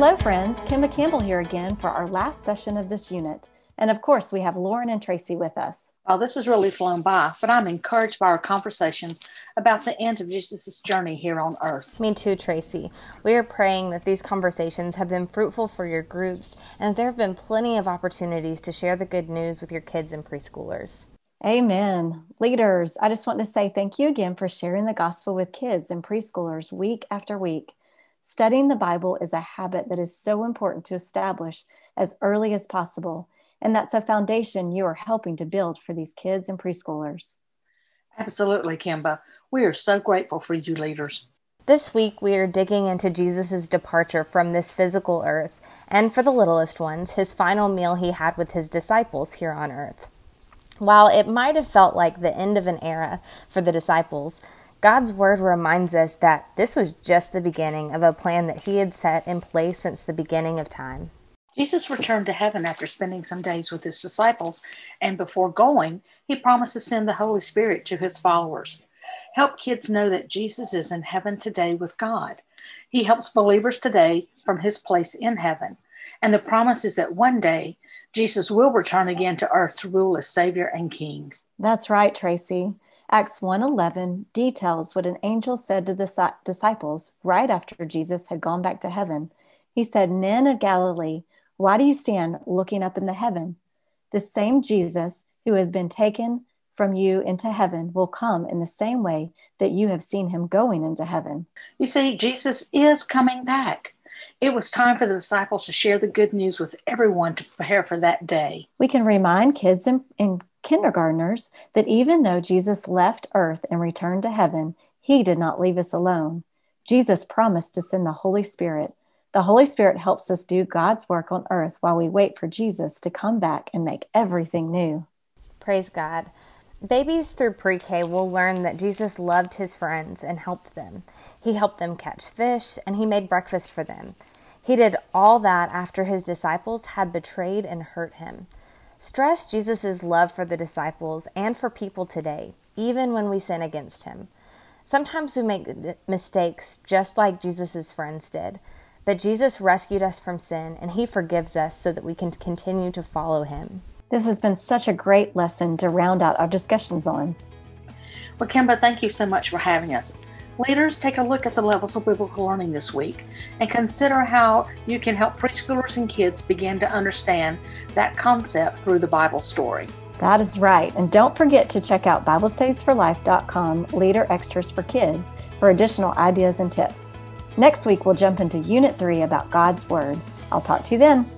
Hello, friends. Kimba Campbell here again for our last session of this unit. And of course, we have Lauren and Tracy with us. Well, this has really flown by, but I'm encouraged by our conversations about the end of Jesus' journey here on earth. Me too, Tracy. We are praying that these conversations have been fruitful for your groups and that there have been plenty of opportunities to share the good news with your kids and preschoolers. Amen. Leaders, I just want to say thank you again for sharing the gospel with kids and preschoolers week after week. Studying the Bible is a habit that is so important to establish as early as possible, and that's a foundation you are helping to build for these kids and preschoolers. Absolutely, Kimba. We are so grateful for you leaders. This week, we are digging into Jesus' departure from this physical earth, and for the littlest ones, his final meal he had with his disciples here on earth. While it might have felt like the end of an era for the disciples, God's word reminds us that this was just the beginning of a plan that he had set in place since the beginning of time. Jesus returned to heaven after spending some days with his disciples, and before going, he promised to send the Holy Spirit to his followers. Help kids know that Jesus is in heaven today with God. He helps believers today from his place in heaven. And the promise is that one day Jesus will return again to earth to rule as Savior and King. That's right, Tracy. Acts 1:11 details what an angel said to the disciples right after Jesus had gone back to heaven. He said, "Men of Galilee, why do you stand looking up in the heaven? The same Jesus who has been taken from you into heaven will come in the same way that you have seen him going into heaven." You see, Jesus is coming back. It was time for the disciples to share the good news with everyone to prepare for that day. We can remind kids and, and kindergartners that even though Jesus left earth and returned to heaven, he did not leave us alone. Jesus promised to send the Holy Spirit. The Holy Spirit helps us do God's work on earth while we wait for Jesus to come back and make everything new. Praise God. Babies through pre K will learn that Jesus loved his friends and helped them. He helped them catch fish and he made breakfast for them. He did all that after his disciples had betrayed and hurt him. Stress Jesus' love for the disciples and for people today, even when we sin against him. Sometimes we make mistakes just like Jesus' friends did, but Jesus rescued us from sin and he forgives us so that we can continue to follow him. This has been such a great lesson to round out our discussions on. Well, Kimba, thank you so much for having us. Leaders, take a look at the levels of biblical learning this week and consider how you can help preschoolers and kids begin to understand that concept through the Bible story. That is right. And don't forget to check out BibleStudiesForLife.com Leader Extras for Kids for additional ideas and tips. Next week, we'll jump into Unit 3 about God's Word. I'll talk to you then.